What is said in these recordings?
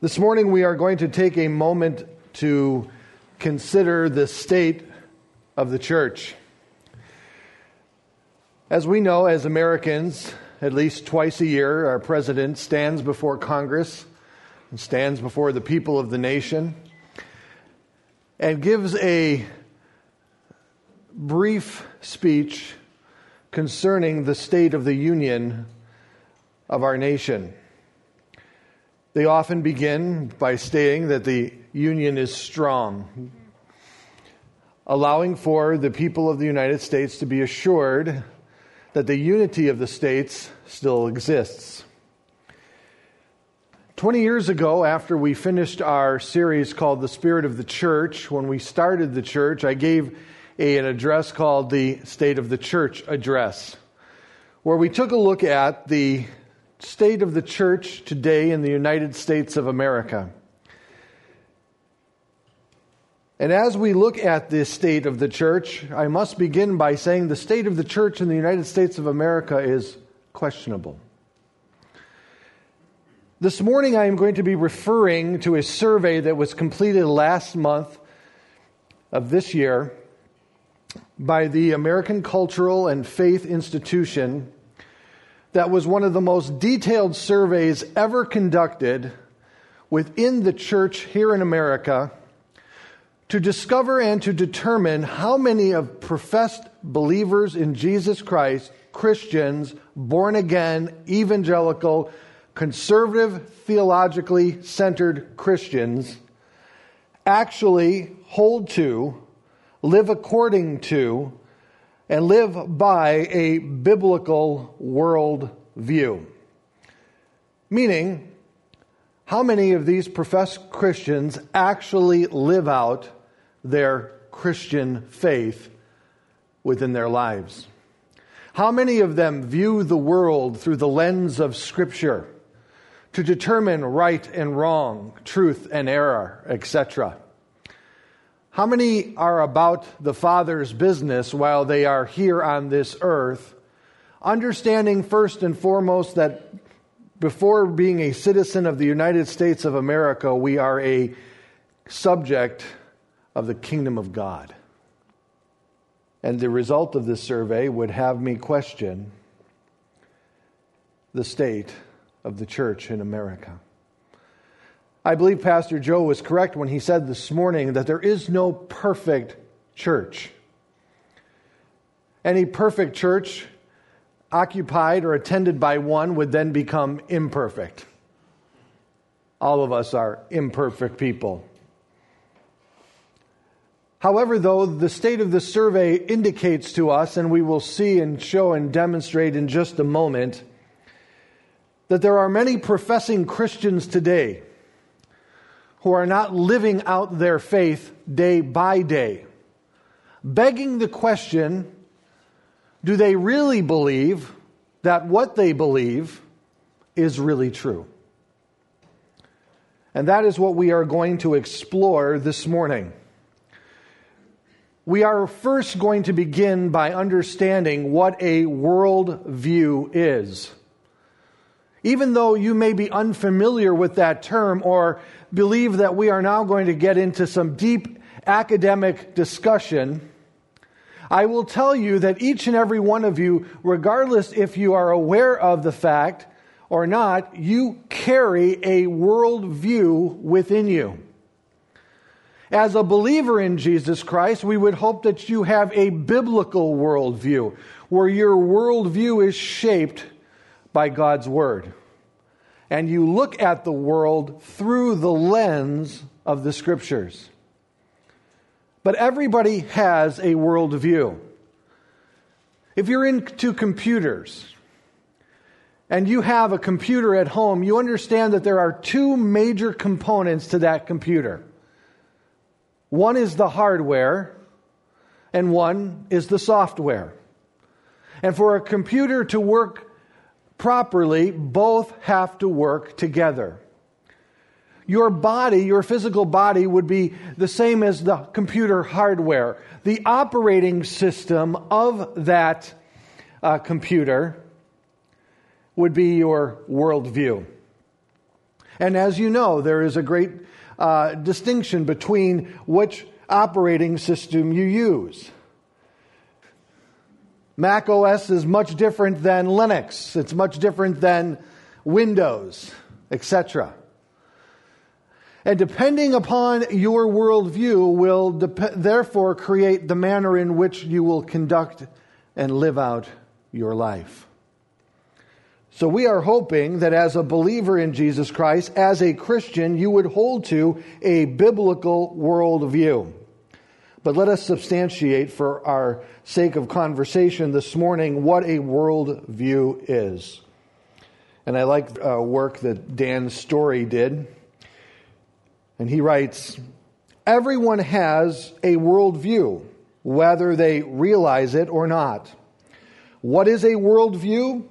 This morning, we are going to take a moment to consider the state of the church. As we know, as Americans, at least twice a year, our president stands before Congress and stands before the people of the nation and gives a brief speech concerning the state of the union of our nation. They often begin by stating that the union is strong, allowing for the people of the United States to be assured that the unity of the states still exists. 20 years ago, after we finished our series called The Spirit of the Church, when we started the church, I gave a, an address called the State of the Church Address, where we took a look at the state of the church today in the United States of America. And as we look at this state of the church, I must begin by saying the state of the church in the United States of America is questionable. This morning, I am going to be referring to a survey that was completed last month of this year by the American Cultural and Faith Institution that was one of the most detailed surveys ever conducted within the church here in America to discover and to determine how many of professed believers in Jesus Christ, Christians, born again, evangelical, conservative, theologically centered Christians actually hold to, live according to, and live by a biblical world view. Meaning, how many of these professed Christians actually live out their Christian faith within their lives? How many of them view the world through the lens of Scripture to determine right and wrong, truth and error, etc.? How many are about the Father's business while they are here on this earth, understanding first and foremost that before being a citizen of the United States of America, we are a subject of the kingdom of God? And the result of this survey would have me question the state of the church in America. I believe Pastor Joe was correct when he said this morning that there is no perfect church. Any perfect church occupied or attended by one would then become imperfect. All of us are imperfect people. However, though, the state of the survey indicates to us, and we will see and show and demonstrate in just a moment, that there are many professing Christians today who are not living out their faith day by day, begging the question do they really believe that what they believe is really true? And that is what we are going to explore this morning. We are first going to begin by understanding what a worldview is. Even though you may be unfamiliar with that term or believe that we are now going to get into some deep academic discussion, I will tell you that each and every one of you, regardless if you are aware of the fact or not, you carry a worldview within you. As a believer in Jesus Christ, we would hope that you have a biblical worldview, where your worldview is shaped by God's Word and you look at the world through the lens of the scriptures. But everybody has a worldview. If you're into computers and you have a computer at home, you understand that there are two major components to that computer. One is the hardware, and one is the software. And for a computer to work properly, both have to work together. Your body, your physical body, would be the same as the computer hardware. The operating system of that uh, computer would be your worldview. And as you know, there is a great uh, distinction between which operating system you use. Mac OS is much different than Linux, it's much different than Windows, etc. And depending upon your worldview, will dep- therefore create the manner in which you will conduct and live out your life. So we are hoping that as a believer in Jesus Christ, as a Christian, you would hold to a biblical worldview. But let us substantiate for our sake of conversation this morning what a worldview is. And I like uh, work that Dan Story did. And he writes Everyone has a worldview, whether they realize it or not. What is a worldview?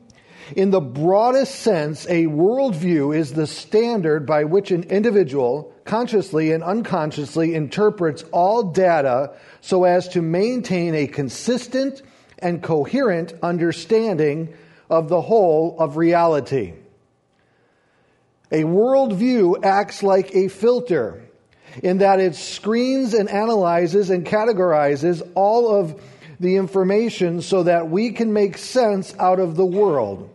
In the broadest sense, a worldview is the standard by which an individual consciously and unconsciously interprets all data so as to maintain a consistent and coherent understanding of the whole of reality. A worldview acts like a filter in that it screens and analyzes and categorizes all of the information so that we can make sense out of the world.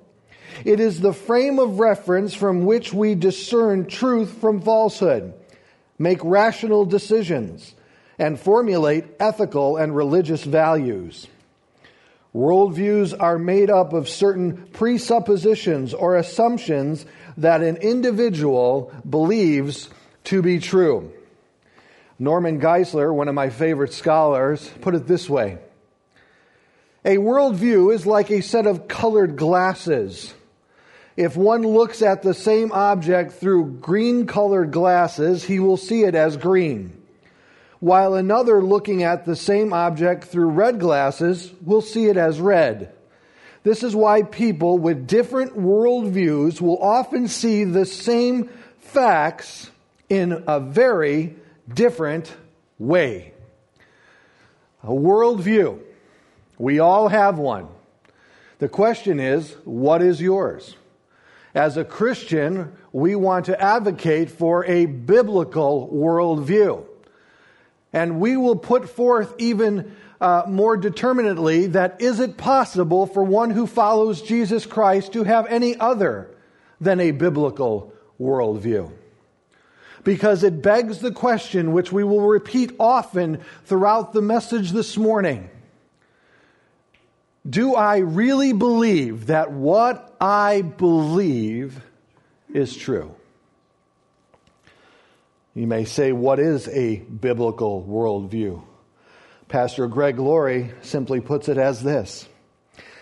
It is the frame of reference from which we discern truth from falsehood, make rational decisions, and formulate ethical and religious values. Worldviews are made up of certain presuppositions or assumptions that an individual believes to be true. Norman Geisler, one of my favorite scholars, put it this way A worldview is like a set of colored glasses if one looks at the same object through green colored glasses, he will see it as green. While another looking at the same object through red glasses will see it as red. This is why people with different worldviews will often see the same facts in a very different way. A worldview. We all have one. The question is, what is yours? As a Christian, we want to advocate for a biblical worldview. And we will put forth even uh, more determinately that is it possible for one who follows Jesus Christ to have any other than a biblical worldview? Because it begs the question, which we will repeat often throughout the message this morning do I really believe that what I believe is true? You may say, what is a biblical worldview? Pastor Greg Laurie simply puts it as this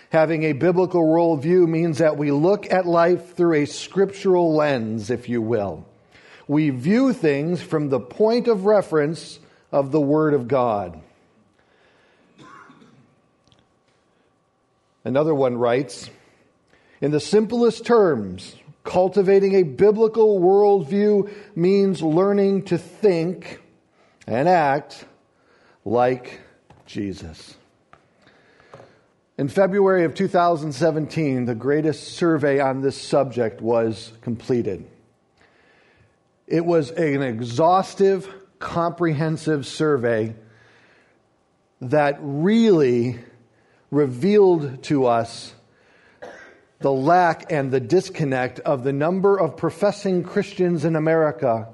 Having a biblical worldview means that we look at life through a scriptural lens, if you will. We view things from the point of reference of the Word of God. Another one writes In the simplest terms, cultivating a biblical worldview means learning to think and act like Jesus. In February of 2017, the greatest survey on this subject was completed. It was an exhaustive, comprehensive survey that really revealed to us the lack and the disconnect of the number of professing Christians in America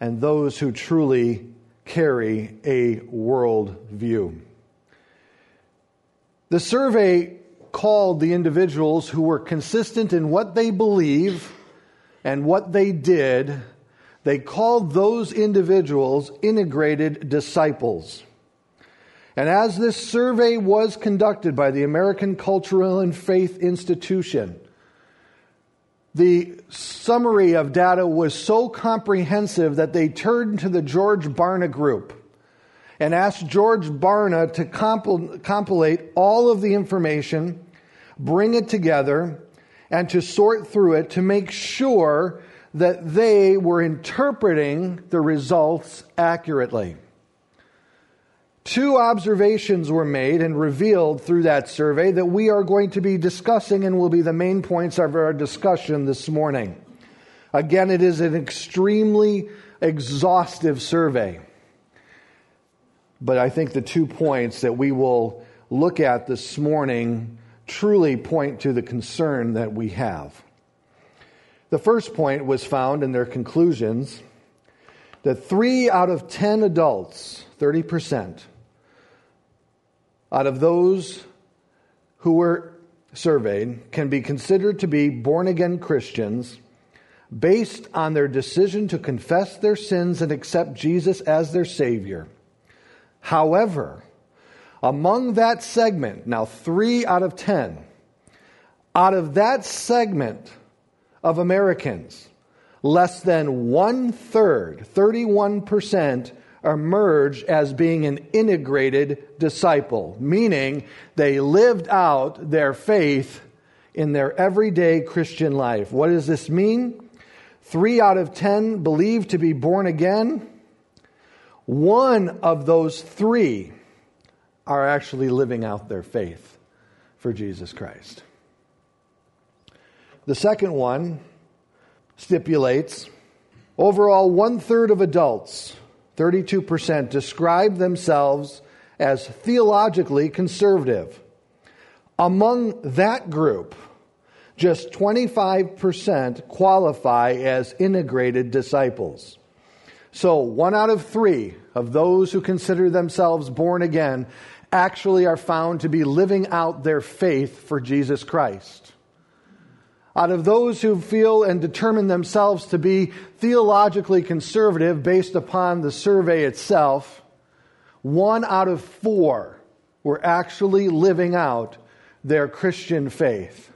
and those who truly carry a world view. The survey called the individuals who were consistent in what they believe and what they did, they called those individuals integrated disciples. And as this survey was conducted by the American Cultural and Faith Institution, the summary of data was so comprehensive that they turned to the George Barna Group and asked George Barna to compil- compilate all of the information, bring it together, and to sort through it to make sure that they were interpreting the results accurately. Two observations were made and revealed through that survey that we are going to be discussing and will be the main points of our discussion this morning. Again, it is an extremely exhaustive survey. But I think the two points that we will look at this morning truly point to the concern that we have. The first point was found in their conclusions that three out of 10 adults, 30%, out of those who were surveyed can be considered to be born again Christians based on their decision to confess their sins and accept Jesus as their Savior. However, among that segment, now three out of 10, out of that segment of Americans, less than one third, 31%, emerged as being an integrated disciple, meaning they lived out their faith in their everyday Christian life. What does this mean? Three out of ten believed to be born again. One of those three are actually living out their faith for Jesus Christ. The second one stipulates overall one third of adults, 32%, describe themselves as theologically conservative. Among that group, just 25% qualify as integrated disciples. So, one out of three of those who consider themselves born again actually are found to be living out their faith for Jesus Christ. Out of those who feel and determine themselves to be theologically conservative based upon the survey itself, one out of four were actually living out their Christian faith.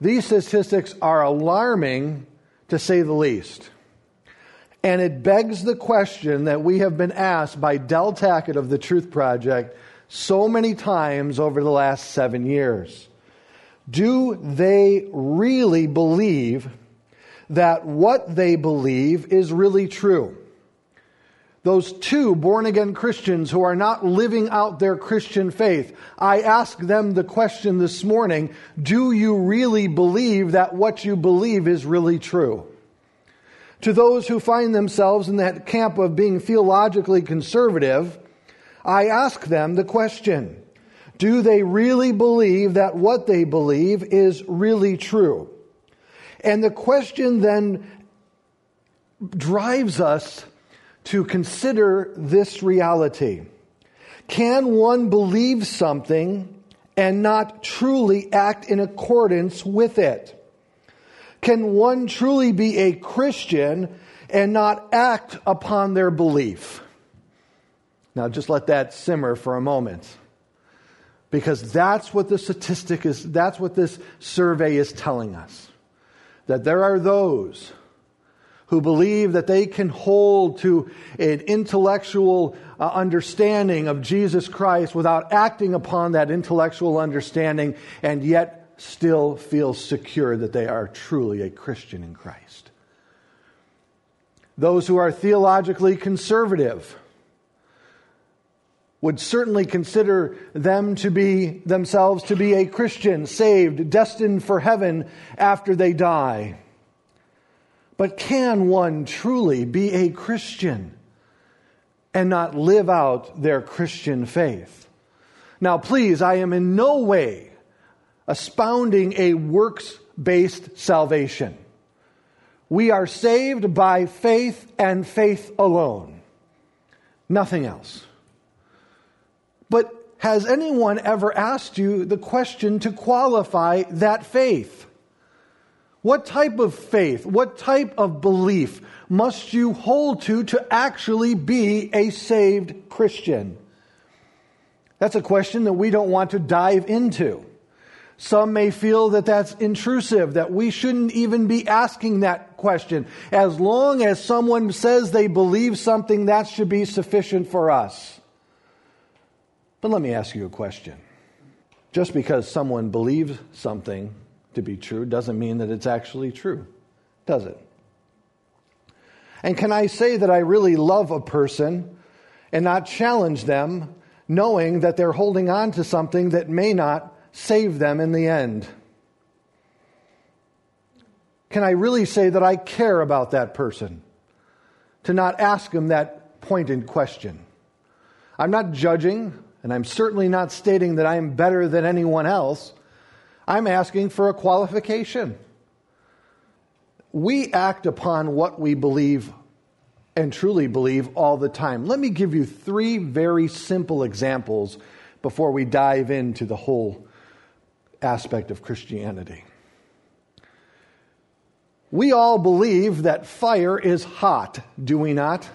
These statistics are alarming to say the least. And it begs the question that we have been asked by Del Tackett of the Truth Project so many times over the last seven years. Do they really believe that what they believe is really true? those two born again Christians who are not living out their Christian faith, I ask them the question this morning do you really believe that what you believe is really true? To those who find themselves in that camp of being theologically conservative, I ask them the question do they really believe that what they believe is really true? And the question then drives us to consider this reality. Can one believe something and not truly act in accordance with it? Can one truly be a Christian and not act upon their belief? Now, just let that simmer for a moment. Because that's what the statistic is, that's what this survey is telling us. That there are those who believe that they can hold to an intellectual uh, understanding of Jesus Christ without acting upon that intellectual understanding and yet still feel secure that they are truly a Christian in Christ. Those who are theologically conservative would certainly consider them to be themselves to be a Christian, saved, destined for heaven after they die. But can one truly be a Christian and not live out their Christian faith? Now, please, I am in no way espounding a works based salvation. We are saved by faith and faith alone, nothing else. But has anyone ever asked you the question to qualify that faith? What type of faith, what type of belief must you hold to to actually be a saved Christian? That's a question that we don't want to dive into. Some may feel that that's intrusive, that we shouldn't even be asking that question. As long as someone says they believe something, that should be sufficient for us. But let me ask you a question. Just because someone believes something to be true doesn't mean that it's actually true, does it? And can I say that I really love a person and not challenge them knowing that they're holding on to something that may not save them in the end? can I really say that I care about that person? To not ask them that pointed question. I'm not judging, and I'm certainly not stating that I am better than anyone else. I'm asking for a qualification. We act upon what we believe and truly believe all the time. Let me give you three very simple examples before we dive into the whole aspect of Christianity. We all believe that fire is hot, do we not?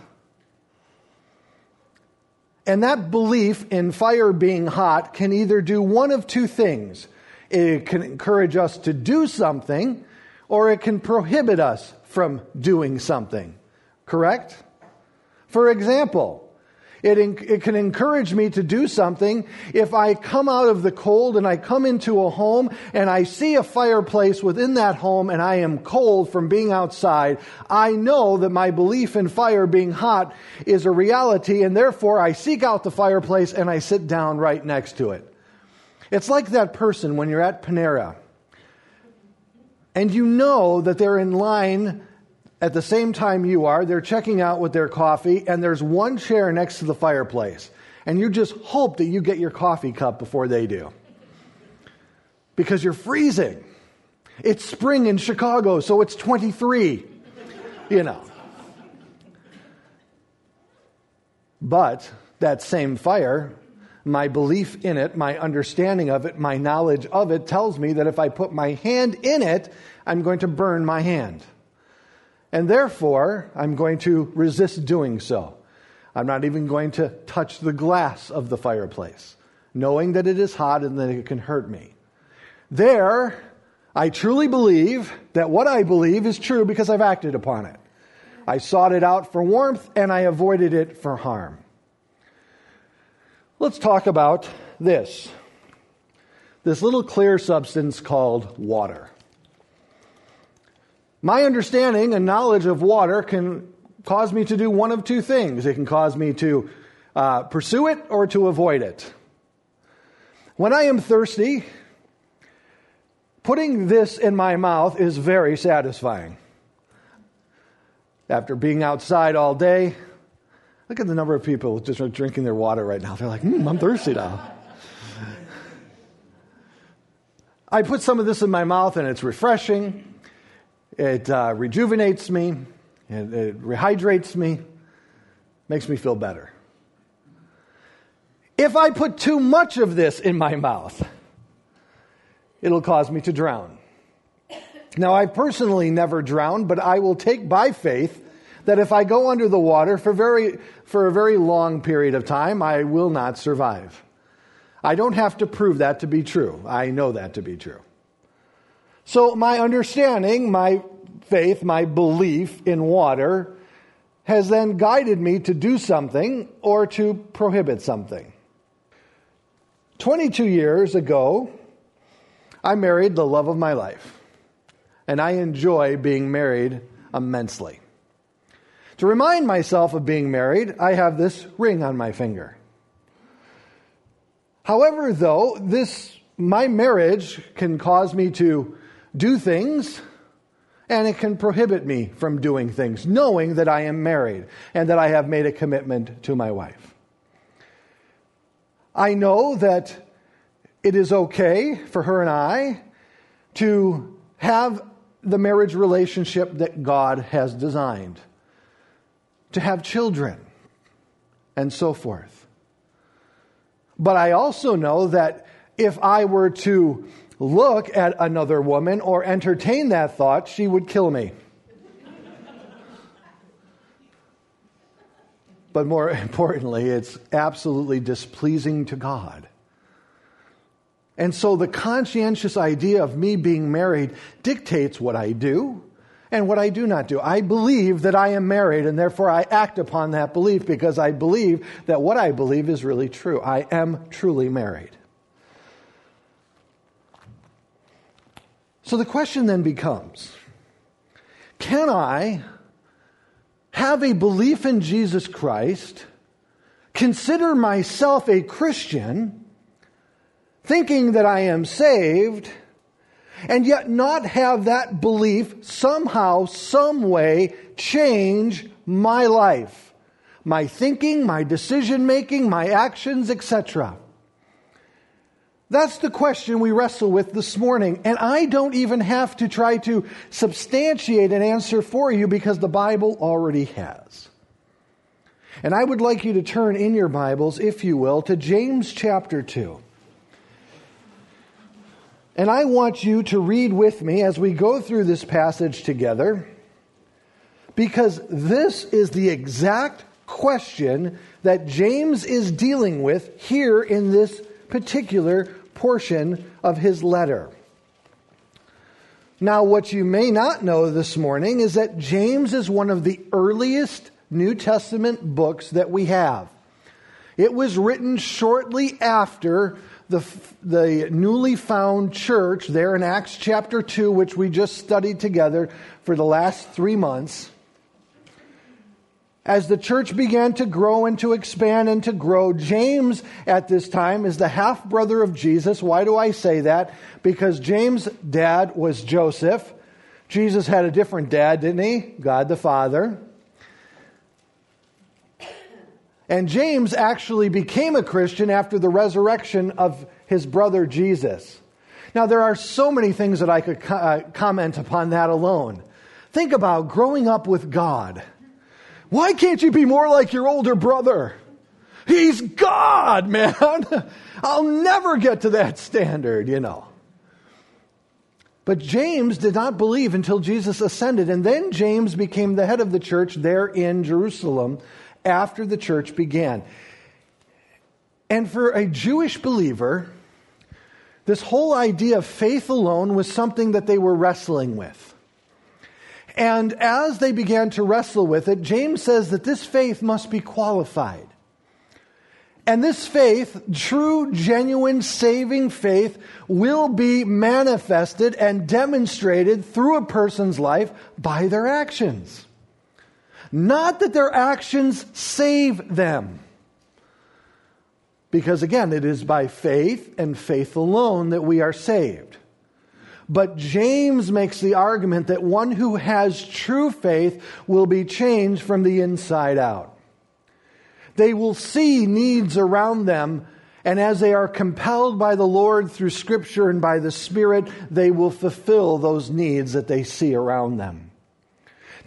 And that belief in fire being hot can either do one of two things. It can encourage us to do something, or it can prohibit us from doing something. Correct? For example, it, it can encourage me to do something if I come out of the cold and I come into a home and I see a fireplace within that home and I am cold from being outside. I know that my belief in fire being hot is a reality and therefore I seek out the fireplace and I sit down right next to it. It's like that person when you're at Panera and you know that they're in line at the same time you are. They're checking out with their coffee, and there's one chair next to the fireplace. And you just hope that you get your coffee cup before they do. Because you're freezing. It's spring in Chicago, so it's 23. You know. But that same fire, my belief in it, my understanding of it, my knowledge of it tells me that if I put my hand in it, I'm going to burn my hand. And therefore, I'm going to resist doing so. I'm not even going to touch the glass of the fireplace, knowing that it is hot and that it can hurt me. There, I truly believe that what I believe is true because I've acted upon it. I sought it out for warmth and I avoided it for harm. Let's talk about this this little clear substance called water. My understanding and knowledge of water can cause me to do one of two things. It can cause me to uh, pursue it or to avoid it. When I am thirsty, putting this in my mouth is very satisfying. After being outside all day, look at the number of people just drinking their water right now. They're like, mm, I'm thirsty now. I put some of this in my mouth and it's refreshing. It uh, rejuvenates me, it, it rehydrates me, makes me feel better. If I put too much of this in my mouth, it'll cause me to drown. Now, I've personally never drowned, but I will take by faith that if I go under the water for, very, for a very long period of time, I will not survive. I don't have to prove that to be true. I know that to be true. So, my understanding, my faith, my belief in water, has then guided me to do something or to prohibit something. 22 years ago, I married the love of my life, and I enjoy being married immensely. To remind myself of being married, I have this ring on my finger. However, though, this my marriage can cause me to do things and it can prohibit me from doing things, knowing that I am married and that I have made a commitment to my wife. I know that it is okay for her and I to have the marriage relationship that God has designed, to have children, and so forth. But I also know that if I were to look at another woman or entertain that thought, she would kill me. but more importantly, it's absolutely displeasing to God. And so the conscientious idea of me being married dictates what I do and what I do not do. I believe that I am married and therefore I act upon that belief because I believe that what I believe is really true. I am truly married. So the question then becomes can I have a belief in Jesus Christ, consider myself a Christian, thinking that I am saved, and yet not have that belief somehow, some way change my life, my thinking, my decision making, my actions, etc. That's the question we wrestle with this morning. And I don't even have to try to substantiate an answer for you because the Bible already has. And I would like you to turn in your Bibles, if you will, to James chapter 2. And I want you to read with me as we go through this passage together, because this is the exact question that James is dealing with here in this particular portion of his letter. Now, what you may not know this morning is that James is one of the earliest New Testament books that we have. It was written shortly after the, the newly found church there in Acts chapter 2, which we just studied together for the last three months. As the church began to grow and to expand and to grow, James at this time is the half brother of Jesus. Why do I say that? Because James' dad was Joseph. Jesus had a different dad, didn't he? God the Father. And James actually became a Christian after the resurrection of his brother Jesus. Now, there are so many things that I could co- uh, comment upon that alone. Think about growing up with God. Why can't you be more like your older brother? He's God, man. I'll never get to that standard, you know. But James did not believe until Jesus ascended, and then James became the head of the church there in Jerusalem after the church began. And for a Jewish believer, this whole idea of faith alone was something that they were wrestling with. And as they began to wrestle with it, James says that this faith must be qualified. And this faith, true, genuine, saving faith, will be manifested and demonstrated through a person's life by their actions. Not that their actions save them. Because again, it is by faith and faith alone that we are saved. But James makes the argument that one who has true faith will be changed from the inside out. They will see needs around them, and as they are compelled by the Lord through Scripture and by the Spirit, they will fulfill those needs that they see around them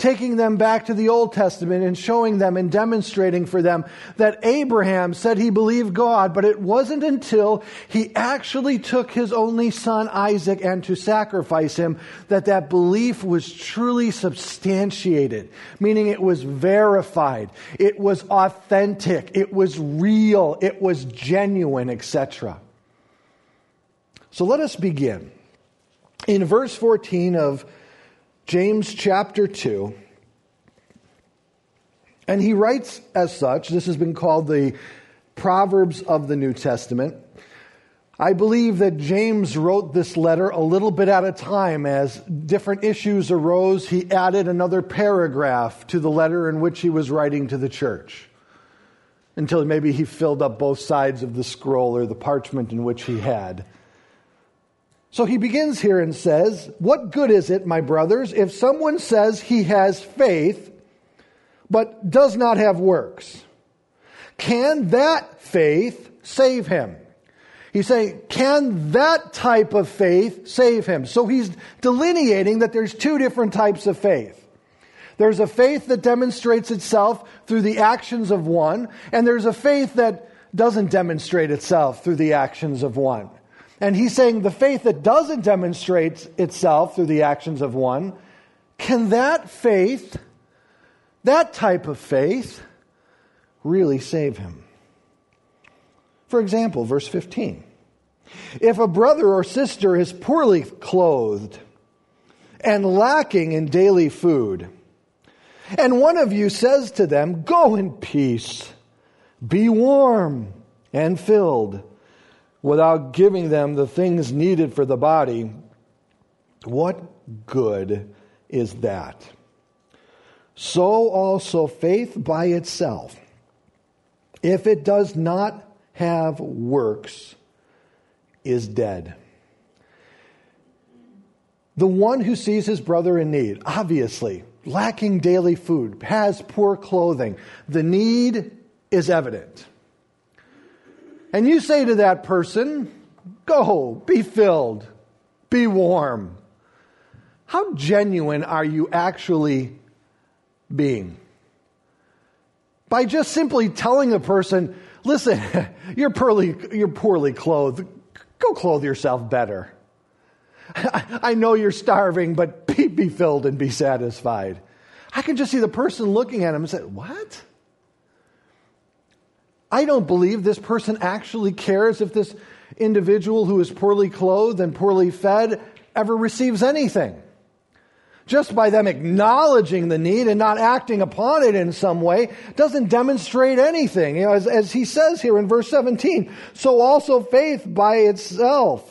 taking them back to the Old Testament and showing them and demonstrating for them that Abraham said he believed God, but it wasn't until he actually took his only son Isaac and to sacrifice him that that belief was truly substantiated, meaning it was verified, it was authentic, it was real, it was genuine, etc. So let us begin. In verse 14 of James chapter 2. And he writes as such, this has been called the Proverbs of the New Testament. I believe that James wrote this letter a little bit at a time as different issues arose. He added another paragraph to the letter in which he was writing to the church until maybe he filled up both sides of the scroll or the parchment in which he had. So he begins here and says, What good is it, my brothers, if someone says he has faith, but does not have works? Can that faith save him? He's saying, can that type of faith save him? So he's delineating that there's two different types of faith. There's a faith that demonstrates itself through the actions of one, and there's a faith that doesn't demonstrate itself through the actions of one. And he's saying the faith that doesn't demonstrate itself through the actions of one, can that faith, that type of faith, really save him? For example, verse 15. If a brother or sister is poorly clothed and lacking in daily food, and one of you says to them, Go in peace, be warm and filled without giving them the things needed for the body, what good is that? So also faith by itself, if it does not have works, is dead. The one who sees his brother in need, obviously, lacking daily food, has poor clothing, the need is evident. And you say to that person, Go, be filled, be warm. How genuine are you actually being? By just simply telling a person, listen, you're poorly, you're poorly clothed. Go clothe yourself better. I know you're starving, but be, be filled and be satisfied. I can just see the person looking at him and say, What? I don't believe this person actually cares if this individual who is poorly clothed and poorly fed ever receives anything. Just by them acknowledging the need and not acting upon it in some way doesn't demonstrate anything. You know, as, as he says here in verse 17, so also faith by itself,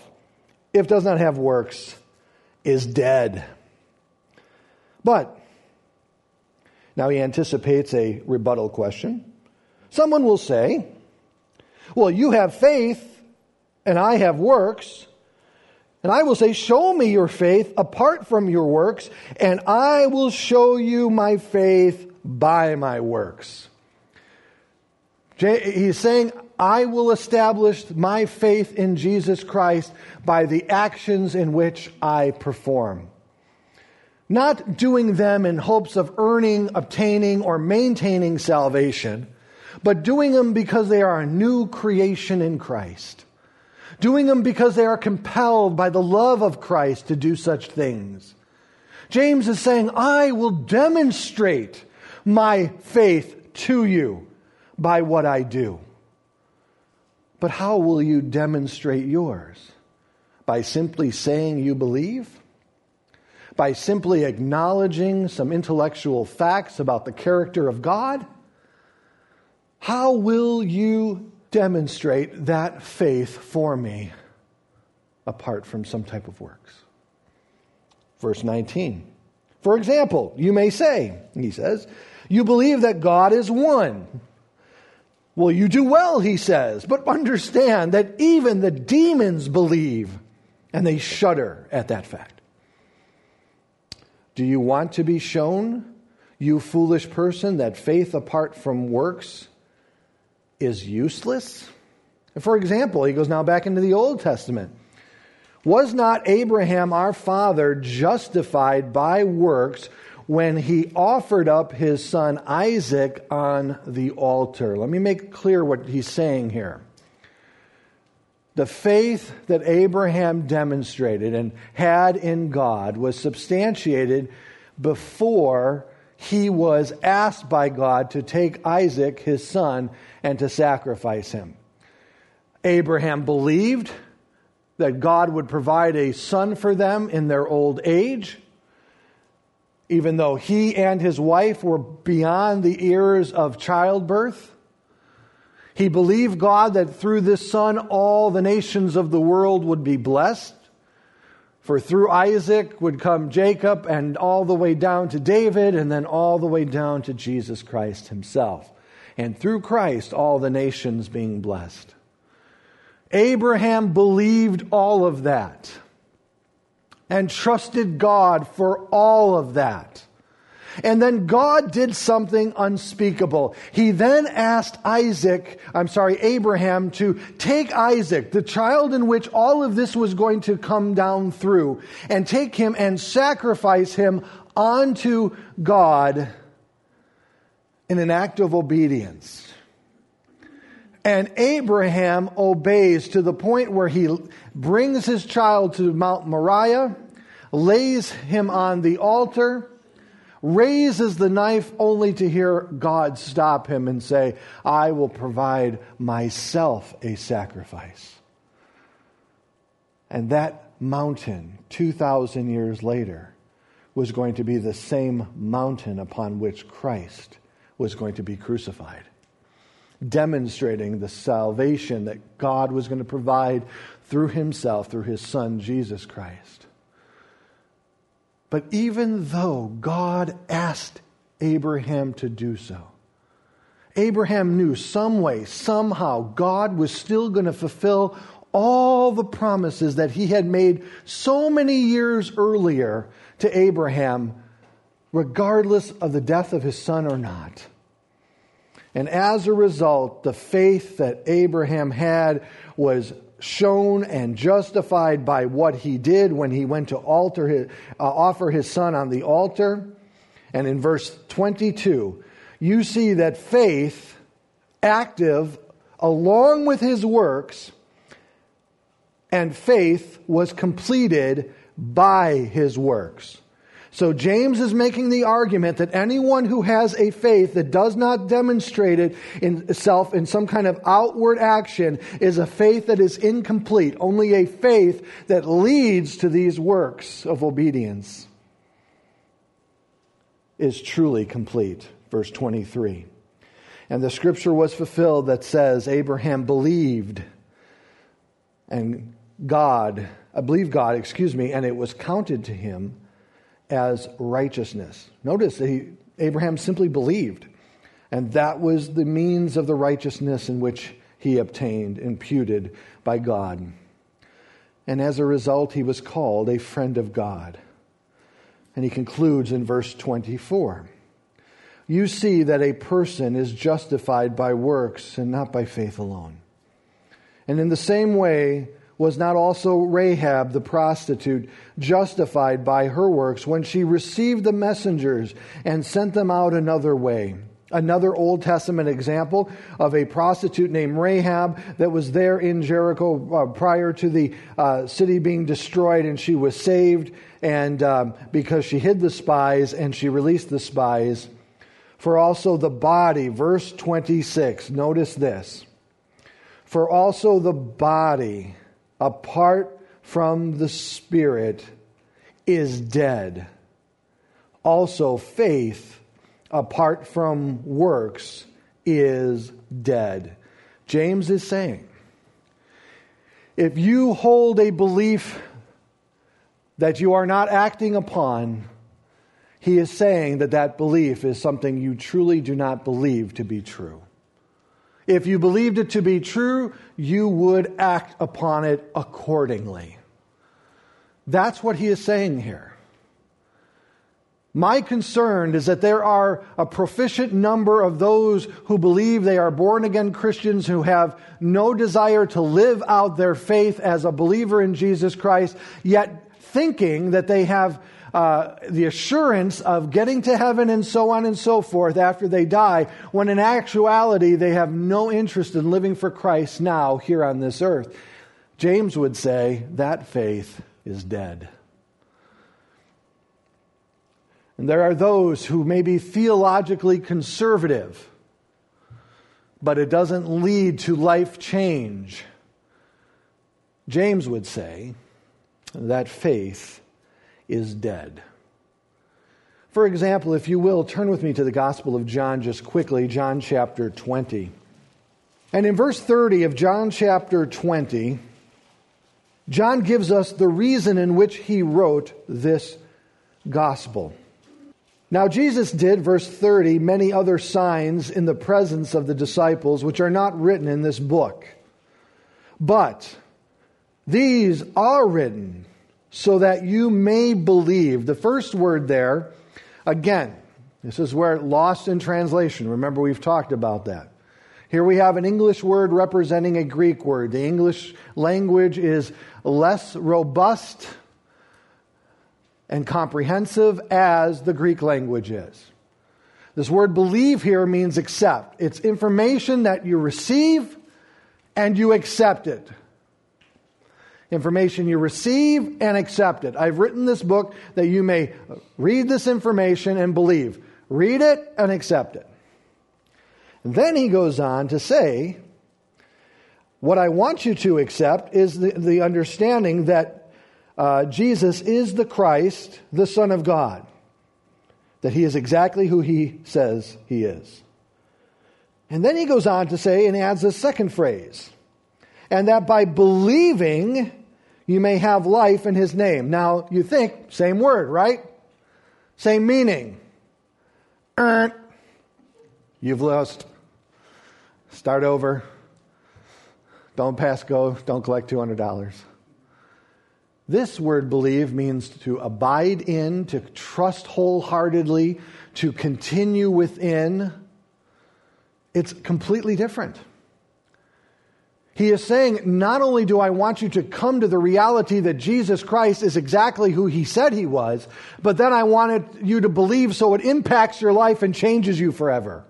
if does not have works, is dead. But, now he anticipates a rebuttal question. Someone will say, Well, you have faith and I have works. And I will say, Show me your faith apart from your works, and I will show you my faith by my works. He's saying, I will establish my faith in Jesus Christ by the actions in which I perform. Not doing them in hopes of earning, obtaining, or maintaining salvation but doing them because they are a new creation in Christ. Doing them because they are compelled by the love of Christ to do such things. James is saying, I will demonstrate my faith to you by what I do. But how will you demonstrate yours? By simply saying you believe? By simply acknowledging some intellectual facts about the character of God? How will you demonstrate that faith for me apart from some type of works? Verse 19. For example, you may say, he says, you believe that God is one. Well, you do well, he says, but understand that even the demons believe and they shudder at that fact. Do you want to be shown, you foolish person, that faith apart from works is useless? For example, he goes now back into the Old Testament. Was not Abraham our father justified by works when he offered up his son Isaac on the altar? Let me make clear what he's saying here. The faith that Abraham demonstrated and had in God was substantiated before he was asked by God to take Isaac, his son, and to sacrifice him. Abraham believed that God would provide a son for them in their old age, even though he and his wife were beyond the years of childbirth. He believed God that through this son all the nations of the world would be blessed. For through Isaac would come Jacob, and all the way down to David, and then all the way down to Jesus Christ himself. And through Christ, all the nations being blessed. Abraham believed all of that and trusted God for all of that. And then God did something unspeakable. He then asked Isaac, I'm sorry, Abraham, to take Isaac, the child in which all of this was going to come down through, and take him and sacrifice him onto God in an act of obedience. And Abraham obeys to the point where he brings his child to Mount Moriah, lays him on the altar, raises the knife only to hear God stop him and say, I will provide myself a sacrifice. And that mountain, 2,000 years later, was going to be the same mountain upon which Christ was going to be crucified, demonstrating the salvation that God was going to provide through himself, through his Son, Jesus Christ. But even though God asked Abraham to do so, Abraham knew some way, somehow, God was still going to fulfill all the promises that he had made so many years earlier to Abraham, regardless of the death of his son or not. And as a result, the faith that Abraham had was shown and justified by what he did when he went to alter his, uh, offer his son on the altar. And in verse 22, you see that faith, active along with his works, and faith was completed by his works. So James is making the argument that anyone who has a faith that does not demonstrate it in itself in some kind of outward action is a faith that is incomplete. Only a faith that leads to these works of obedience is truly complete. Verse 23. And the scripture was fulfilled that says, Abraham believed and God, uh, I believe God, excuse me, and it was counted to him as righteousness. Notice that he, Abraham simply believed, and that was the means of the righteousness in which he obtained, imputed by God. And as a result, he was called a friend of God. And he concludes in verse 24 You see that a person is justified by works and not by faith alone. And in the same way, was not also Rahab the prostitute justified by her works when she received the messengers and sent them out another way? Another Old Testament example of a prostitute named Rahab that was there in Jericho uh, prior to the uh, city being destroyed, and she was saved, and um, because she hid the spies and she released the spies. For also the body, verse 26, notice this. For also the body apart from the Spirit is dead. Also, faith apart from works is dead. James is saying if you hold a belief that you are not acting upon, he is saying that that belief is something you truly do not believe to be true. If you believed it to be true, you would act upon it accordingly. That's what he is saying here. My concern is that there are a proficient number of those who believe they are born again Christians who have no desire to live out their faith as a believer in Jesus Christ, yet thinking that they have uh, the assurance of getting to heaven and so on and so forth after they die, when in actuality they have no interest in living for Christ now here on this earth. James would say that faith is dead. And there are those who may be theologically conservative, but it doesn't lead to life change. James would say that faith is dead. For example, if you will, turn with me to the Gospel of John just quickly, John chapter 20. And in verse 30 of John chapter 20, John gives us the reason in which he wrote this gospel. Now, Jesus did, verse 30, many other signs in the presence of the disciples, which are not written in this book. But these are written so that you may believe. The first word there, again, this is where lost in translation. Remember, we've talked about that. Here we have an English word representing a Greek word. The English language is less robust and comprehensive as the Greek language is. This word believe here means accept. It's information that you receive and you accept it information you receive and accept it. I've written this book that you may read this information and believe. Read it and accept it. And then he goes on to say, What I want you to accept is the, the understanding that uh, Jesus is the Christ, the Son of God, that he is exactly who he says he is. And then he goes on to say and adds a second phrase, and that by believing you may have life in his name. Now, you think, same word, right? Same meaning. Er, you've lost. Start over. Don't pass go, don't collect $200. This word believe means to abide in, to trust wholeheartedly, to continue within. It's completely different. He is saying, not only do I want you to come to the reality that Jesus Christ is exactly who he said he was, but then I wanted you to believe so it impacts your life and changes you forever.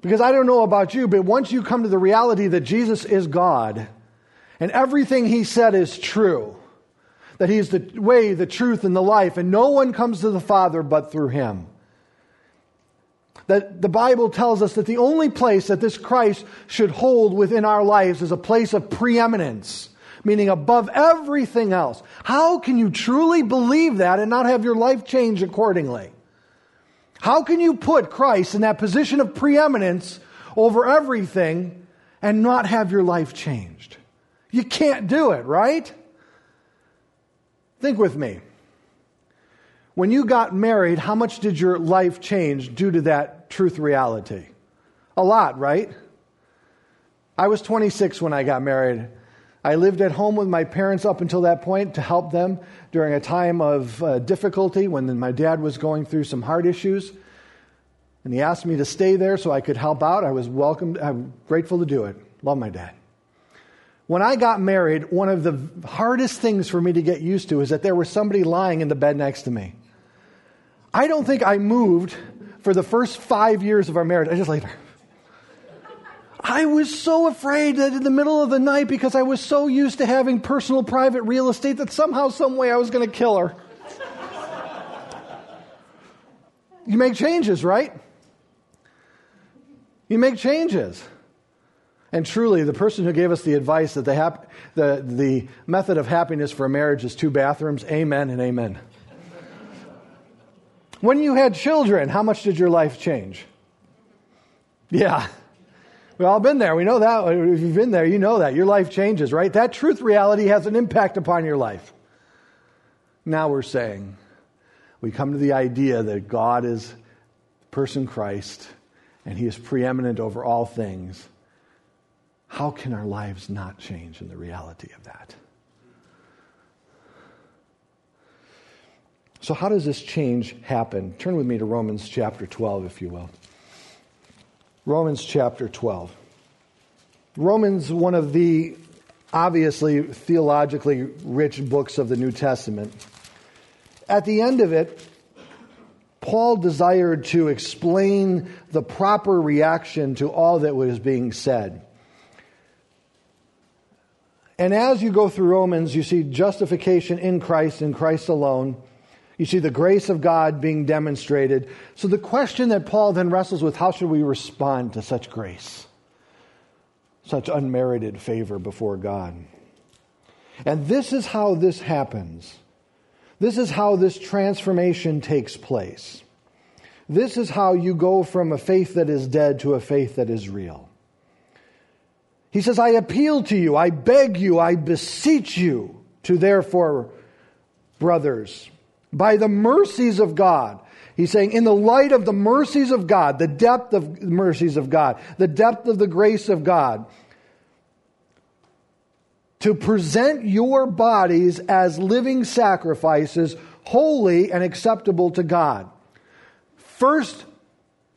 Because I don't know about you, but once you come to the reality that Jesus is God and everything he said is true, that he is the way, the truth, and the life, and no one comes to the Father but through him that the Bible tells us that the only place that this Christ should hold within our lives is a place of preeminence, meaning above everything else. How can you truly believe that and not have your life change accordingly? How can you put Christ in that position of preeminence over everything and not have your life changed? You can't do it, right? Think with me. When you got married, how much did your life change due to that truth reality? A lot, right? I was 26 when I got married. I lived at home with my parents up until that point to help them during a time of uh, difficulty when my dad was going through some heart issues. And he asked me to stay there so I could help out. I was welcomed. I'm grateful to do it. Love my dad. When I got married, one of the hardest things for me to get used to is that there was somebody lying in the bed next to me. I don't think I moved for the first five years of our marriage. I just laid there. I was so afraid that in the middle of the night, because I was so used to having personal private real estate, that somehow, some way I was going to kill her. you make changes, right? You make changes. And truly, the person who gave us the advice that the, hap- the, the method of happiness for a marriage is two bathrooms, amen and amen. When you had children, how much did your life change? Yeah. We've all been there. We know that. If you've been there, you know that. Your life changes, right? That truth reality has an impact upon your life. Now we're saying we come to the idea that God is the person Christ and he is preeminent over all things. How can our lives not change in the reality of that? So, how does this change happen? Turn with me to Romans chapter 12, if you will. Romans chapter 12. Romans, one of the obviously theologically rich books of the New Testament. At the end of it, Paul desired to explain the proper reaction to all that was being said. And as you go through Romans, you see justification in Christ, in Christ alone. You see the grace of God being demonstrated. So the question that Paul then wrestles with how should we respond to such grace? Such unmerited favor before God. And this is how this happens. This is how this transformation takes place. This is how you go from a faith that is dead to a faith that is real. He says, I appeal to you, I beg you, I beseech you to therefore, brothers, by the mercies of God. He's saying, in the light of the mercies of God, the depth of the mercies of God, the depth of the grace of God, to present your bodies as living sacrifices, holy and acceptable to God. First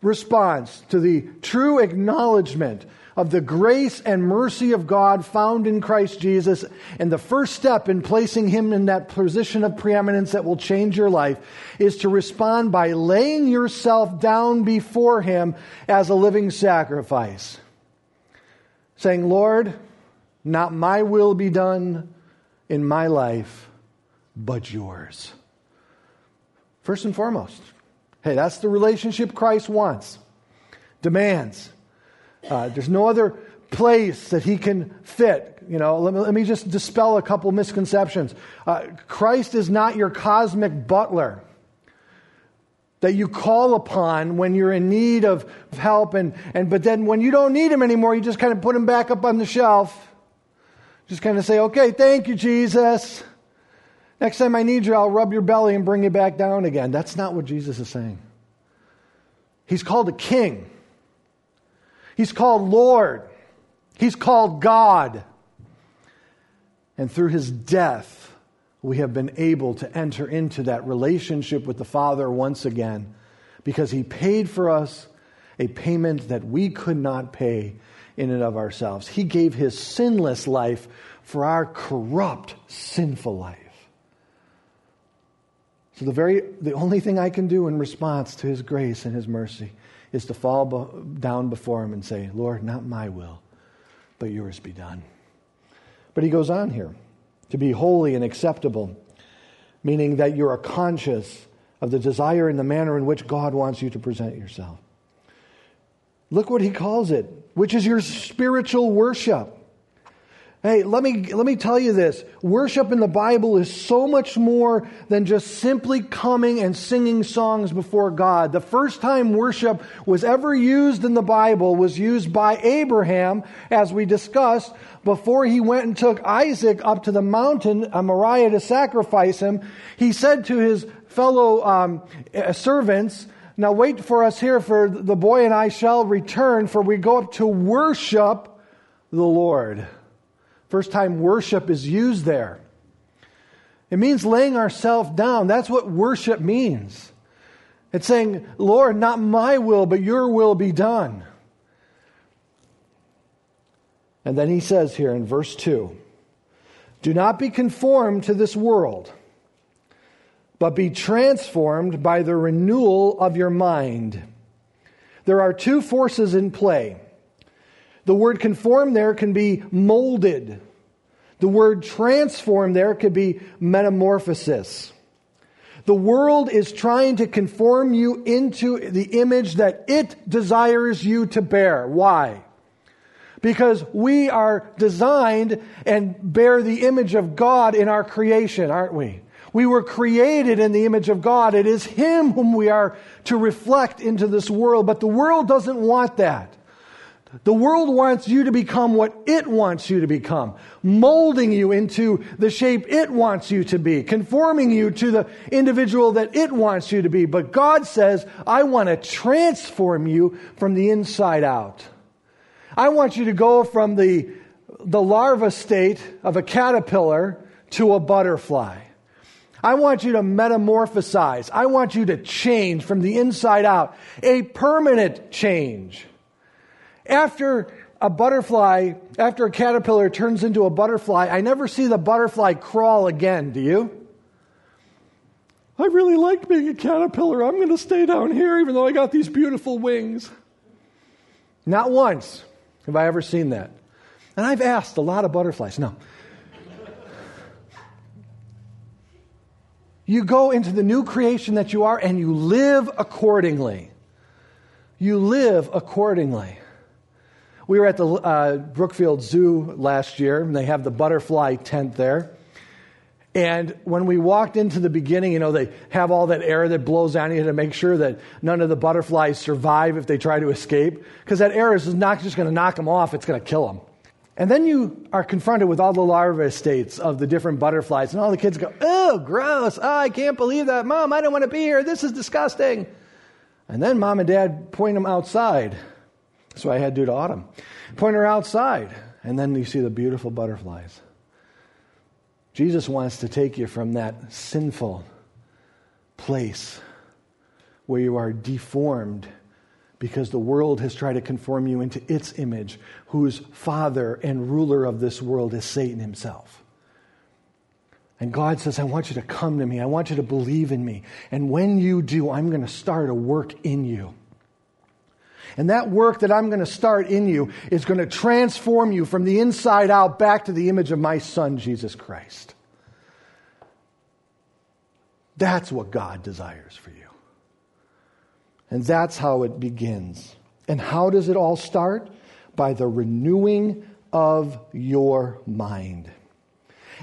response to the true acknowledgement of the grace and mercy of God found in Christ Jesus. And the first step in placing him in that position of preeminence that will change your life is to respond by laying yourself down before him as a living sacrifice. Saying, Lord, not my will be done in my life, but yours. First and foremost. Hey, that's the relationship Christ wants, demands. Uh, there's no other place that he can fit. You know, let me, let me just dispel a couple misconceptions. Uh, Christ is not your cosmic butler that you call upon when you're in need of help and, and but then when you don't need him anymore you just kind of put him back up on the shelf. Just kind of say okay thank you jesus. Next time i need you i'll rub your belly and bring you back down again. That's not what jesus is saying. He's called a king He's called Lord. He's called God. And through his death, we have been able to enter into that relationship with the Father once again because he paid for us a payment that we could not pay in and of ourselves. He gave his sinless life for our corrupt, sinful life. So the very the only thing I can do in response to his grace and his mercy is to fall down before him and say, "Lord, not my will, but yours be done." But he goes on here to be holy and acceptable, meaning that you are conscious of the desire and the manner in which God wants you to present yourself. Look what he calls it, which is your spiritual worship. Hey, let me, let me tell you this. Worship in the Bible is so much more than just simply coming and singing songs before God. The first time worship was ever used in the Bible was used by Abraham, as we discussed, before he went and took Isaac up to the mountain, uh, Moriah, to sacrifice him. He said to his fellow um, uh, servants, now wait for us here, for the boy and I shall return, for we go up to worship the Lord. First time worship is used there. It means laying ourselves down. That's what worship means. It's saying, Lord, not my will, but your will be done. And then he says here in verse 2 Do not be conformed to this world, but be transformed by the renewal of your mind. There are two forces in play the word conform there can be molded. The word transform there could be metamorphosis. The world is trying to conform you into the image that it desires you to bear. Why? Because we are designed and bear the image of God in our creation, aren't we? We were created in the image of God. It is Him whom we are to reflect into this world, but the world doesn't want that. The world wants you to become what it wants you to become, molding you into the shape it wants you to be, conforming you to the individual that it wants you to be. But God says, I want to transform you from the inside out. I want you to go from the, the larva state of a caterpillar to a butterfly. I want you to metamorphosize. I want you to change from the inside out. A permanent change. After a butterfly, after a caterpillar turns into a butterfly, I never see the butterfly crawl again, do you? I really like being a caterpillar. I'm going to stay down here even though I got these beautiful wings. Not once have I ever seen that. And I've asked a lot of butterflies. No. You go into the new creation that you are and you live accordingly. You live accordingly. We were at the uh, Brookfield Zoo last year, and they have the butterfly tent there. And when we walked into the beginning, you know, they have all that air that blows on you to make sure that none of the butterflies survive if they try to escape. Because that air is not just going to knock them off, it's going to kill them. And then you are confronted with all the larvae states of the different butterflies, and all the kids go, Oh, gross. Oh, I can't believe that. Mom, I don't want to be here. This is disgusting. And then mom and dad point them outside. What I had to do to Autumn. Point her outside, and then you see the beautiful butterflies. Jesus wants to take you from that sinful place where you are deformed because the world has tried to conform you into its image, whose father and ruler of this world is Satan himself. And God says, I want you to come to me. I want you to believe in me. And when you do, I'm going to start a work in you. And that work that I'm going to start in you is going to transform you from the inside out back to the image of my Son, Jesus Christ. That's what God desires for you. And that's how it begins. And how does it all start? By the renewing of your mind.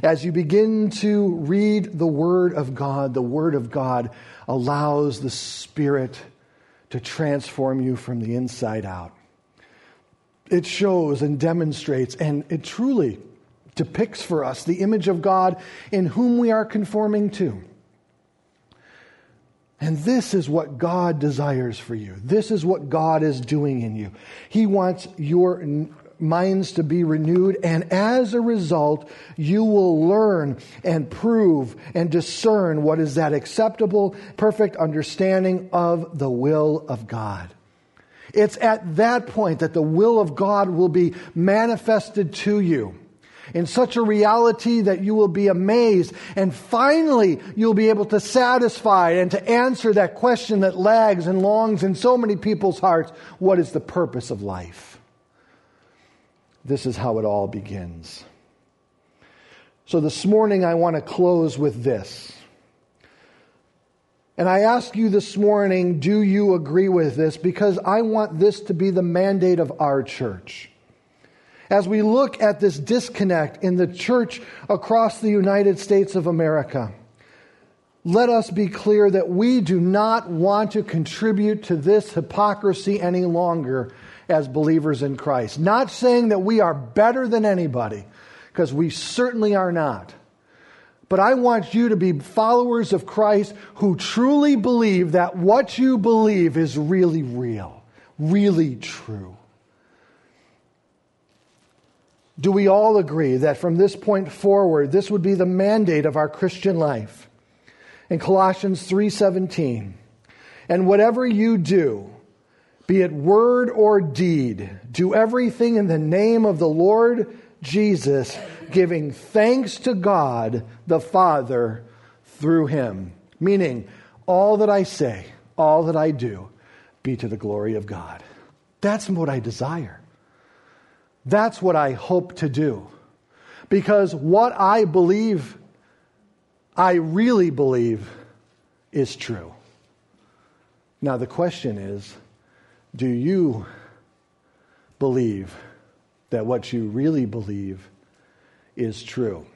As you begin to read the Word of God, the Word of God allows the Spirit to transform you from the inside out. It shows and demonstrates, and it truly depicts for us the image of God in whom we are conforming to. And this is what God desires for you. This is what God is doing in you. He wants your minds to be renewed, and as a result, you will learn and prove and discern what is that acceptable, perfect understanding of the will of God. It's at that point that the will of God will be manifested to you in such a reality that you will be amazed. And finally, you'll be able to satisfy and to answer that question that lags and longs in so many people's hearts what is the purpose of life? This is how it all begins. So this morning, I want to close with this. And I ask you this morning, do you agree with this? Because I want this to be the mandate of our church. As we look at this disconnect in the church across the United States of America, let us be clear that we do not want to contribute to this hypocrisy any longer as believers in Christ. Not saying that we are better than anybody, because we certainly are not. But I want you to be followers of Christ who truly believe that what you believe is really real, really true. Do we all agree that from this point forward this would be the mandate of our Christian life? In Colossians 3:17, and whatever you do, be it word or deed, do everything in the name of the Lord Jesus, giving thanks to God the Father through him. Meaning, all that I say, all that I do, be to the glory of God. That's what I desire. That's what I hope to do. Because what I believe, I really believe, is true. Now, the question is do you believe that what you really believe is true?